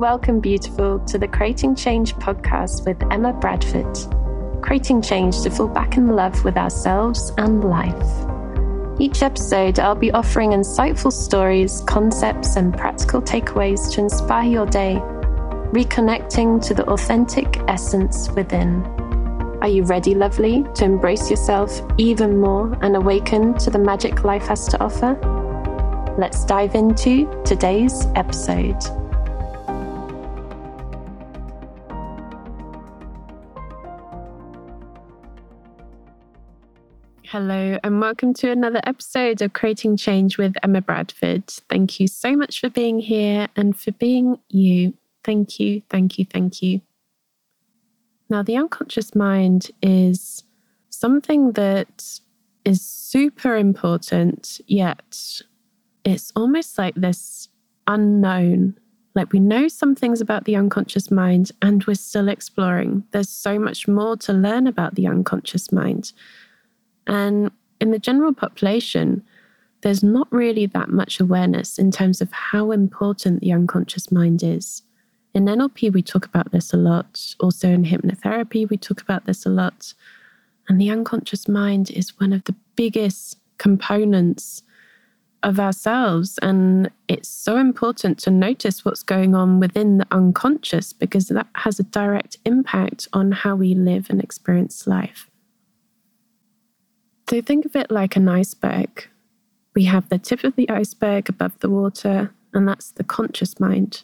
Welcome, beautiful, to the Creating Change podcast with Emma Bradford. Creating change to fall back in love with ourselves and life. Each episode, I'll be offering insightful stories, concepts, and practical takeaways to inspire your day, reconnecting to the authentic essence within. Are you ready, lovely, to embrace yourself even more and awaken to the magic life has to offer? Let's dive into today's episode. Hello, and welcome to another episode of Creating Change with Emma Bradford. Thank you so much for being here and for being you. Thank you, thank you, thank you. Now, the unconscious mind is something that is super important, yet it's almost like this unknown. Like we know some things about the unconscious mind and we're still exploring. There's so much more to learn about the unconscious mind. And in the general population, there's not really that much awareness in terms of how important the unconscious mind is. In NLP, we talk about this a lot. Also, in hypnotherapy, we talk about this a lot. And the unconscious mind is one of the biggest components of ourselves. And it's so important to notice what's going on within the unconscious because that has a direct impact on how we live and experience life. So think of it like an iceberg. We have the tip of the iceberg above the water, and that's the conscious mind,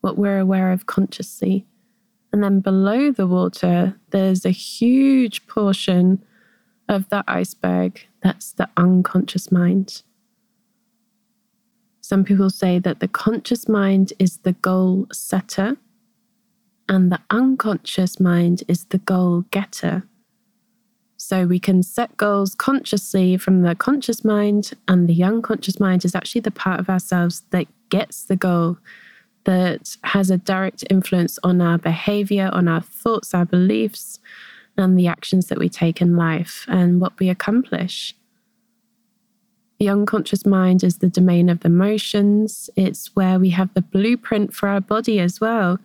what we're aware of consciously. And then below the water, there's a huge portion of that iceberg that's the unconscious mind. Some people say that the conscious mind is the goal setter, and the unconscious mind is the goal getter. So we can set goals consciously from the conscious mind, and the unconscious mind is actually the part of ourselves that gets the goal, that has a direct influence on our behavior, on our thoughts, our beliefs, and the actions that we take in life and what we accomplish. The unconscious mind is the domain of emotions. It's where we have the blueprint for our body as well.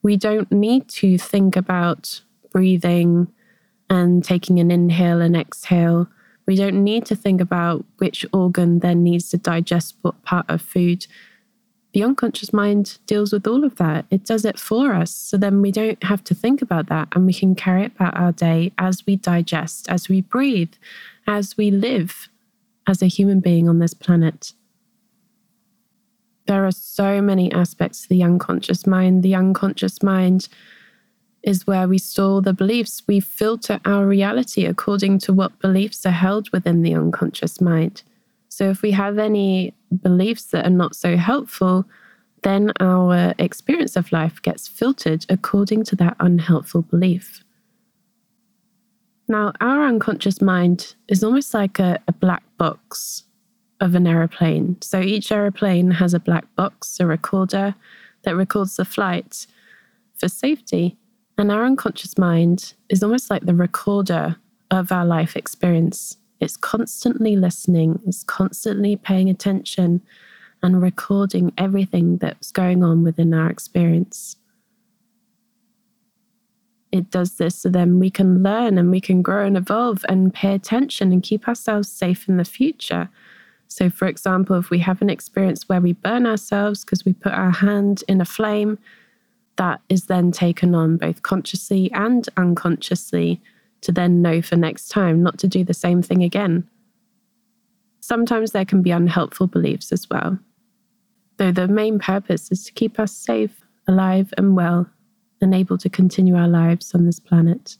We don't need to think about breathing and taking an inhale and exhale. We don't need to think about which organ then needs to digest what part of food. The unconscious mind deals with all of that. It does it for us. So then we don't have to think about that and we can carry about our day as we digest, as we breathe, as we live as a human being on this planet. There are so many aspects to the unconscious mind. The unconscious mind is where we store the beliefs. We filter our reality according to what beliefs are held within the unconscious mind. So if we have any beliefs that are not so helpful, then our experience of life gets filtered according to that unhelpful belief. Now, our unconscious mind is almost like a, a black box of an aeroplane. So each aeroplane has a black box, a recorder that records the flight for safety. And our unconscious mind is almost like the recorder of our life experience. It's constantly listening, it's constantly paying attention and recording everything that's going on within our experience. It does this so then we can learn and we can grow and evolve and pay attention and keep ourselves safe in the future. So, for example, if we have an experience where we burn ourselves because we put our hand in a flame, that is then taken on both consciously and unconsciously to then know for next time not to do the same thing again. Sometimes there can be unhelpful beliefs as well, though the main purpose is to keep us safe, alive, and well, and able to continue our lives on this planet.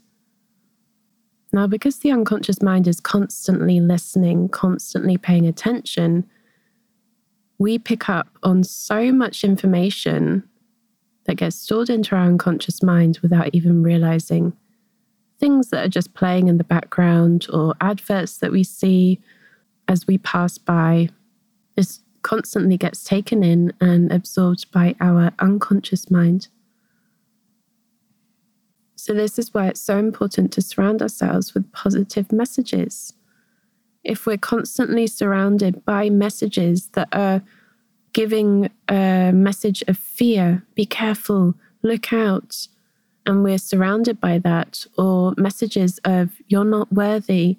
Now, because the unconscious mind is constantly listening, constantly paying attention, we pick up on so much information that gets stored into our unconscious mind without even realizing. Things that are just playing in the background or adverts that we see as we pass by. This constantly gets taken in and absorbed by our unconscious mind. So, this is why it's so important to surround ourselves with positive messages. If we're constantly surrounded by messages that are giving a message of fear, be careful, look out, and we're surrounded by that, or messages of you're not worthy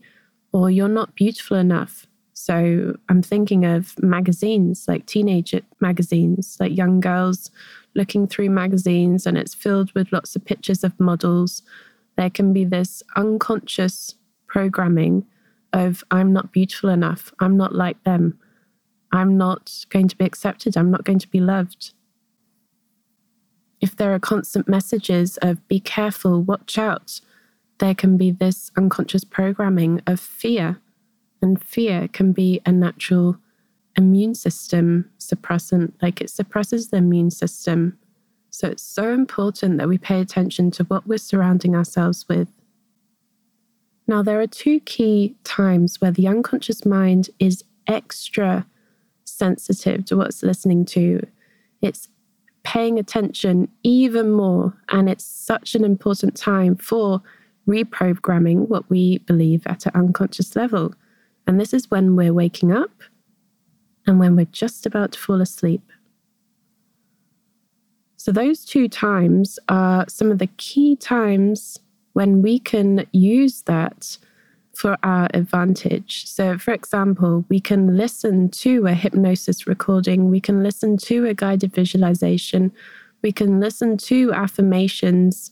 or you're not beautiful enough. So I'm thinking of magazines, like teenage magazines, like young girls looking through magazines, and it's filled with lots of pictures of models. There can be this unconscious programming of I'm not beautiful enough, I'm not like them, I'm not going to be accepted, I'm not going to be loved if there are constant messages of be careful, watch out, there can be this unconscious programming of fear. And fear can be a natural immune system suppressant, like it suppresses the immune system. So it's so important that we pay attention to what we're surrounding ourselves with. Now, there are two key times where the unconscious mind is extra sensitive to what's listening to. It's paying attention even more. And it's such an important time for reprogramming what we believe at an unconscious level. And this is when we're waking up and when we're just about to fall asleep. So, those two times are some of the key times when we can use that for our advantage. So, for example, we can listen to a hypnosis recording, we can listen to a guided visualization, we can listen to affirmations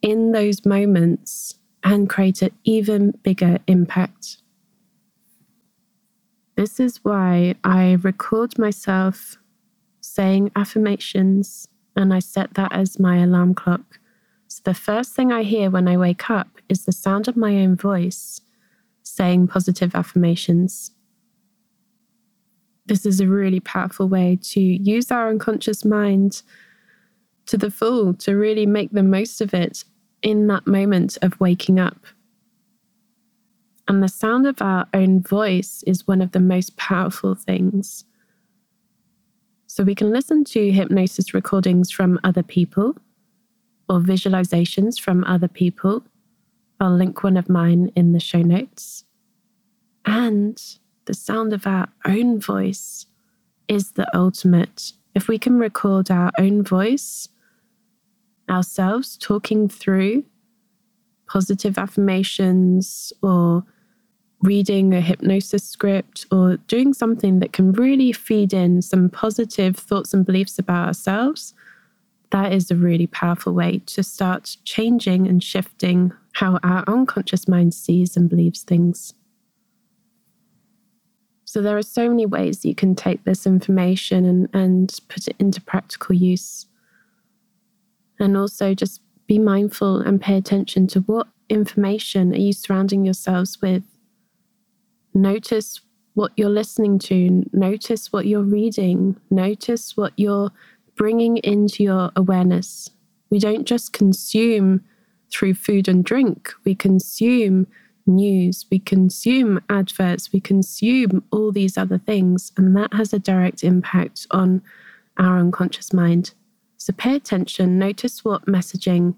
in those moments and create an even bigger impact. This is why I record myself saying affirmations and I set that as my alarm clock. So the first thing I hear when I wake up is the sound of my own voice saying positive affirmations. This is a really powerful way to use our unconscious mind to the full, to really make the most of it in that moment of waking up. And the sound of our own voice is one of the most powerful things. So we can listen to hypnosis recordings from other people or visualizations from other people I'll link one of mine in the show notes. And the sound of our own voice is the ultimate. If we can record our own voice, ourselves talking through positive affirmations or reading a hypnosis script or doing something that can really feed in some positive thoughts and beliefs about ourselves, that is a really powerful way to start changing and shifting how our unconscious mind sees and believes things. So there are so many ways you can take this information and, and put it into practical use. And also just be mindful and pay attention to what information are you surrounding yourselves with. Notice what you're listening to, notice what you're reading, notice what you're bringing into your awareness. We don't just consume through food and drink. We consume news, we consume adverts, we consume all these other things, and that has a direct impact on our unconscious mind. So pay attention, notice what messaging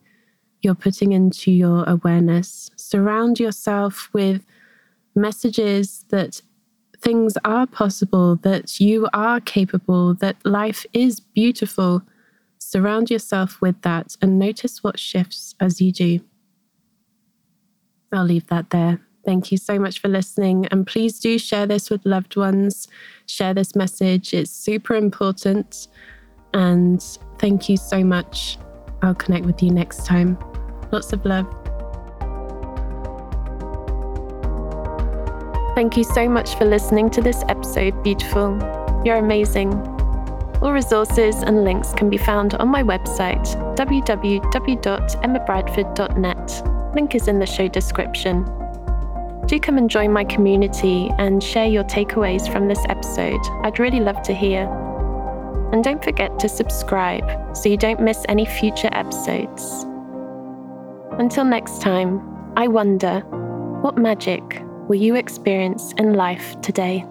you're putting into your awareness. Surround yourself with messages that things are possible, that you are capable, that life is beautiful Surround yourself with that and notice what shifts as you do. I'll leave that there. Thank you so much for listening. And please do share this with loved ones. Share this message, it's super important. And thank you so much. I'll connect with you next time. Lots of love. Thank you so much for listening to this episode, beautiful. You're amazing. All resources and links can be found on my website, www.emmabradford.net. Link is in the show description. Do come and join my community and share your takeaways from this episode. I'd really love to hear. And don't forget to subscribe so you don't miss any future episodes. Until next time, I wonder what magic will you experience in life today?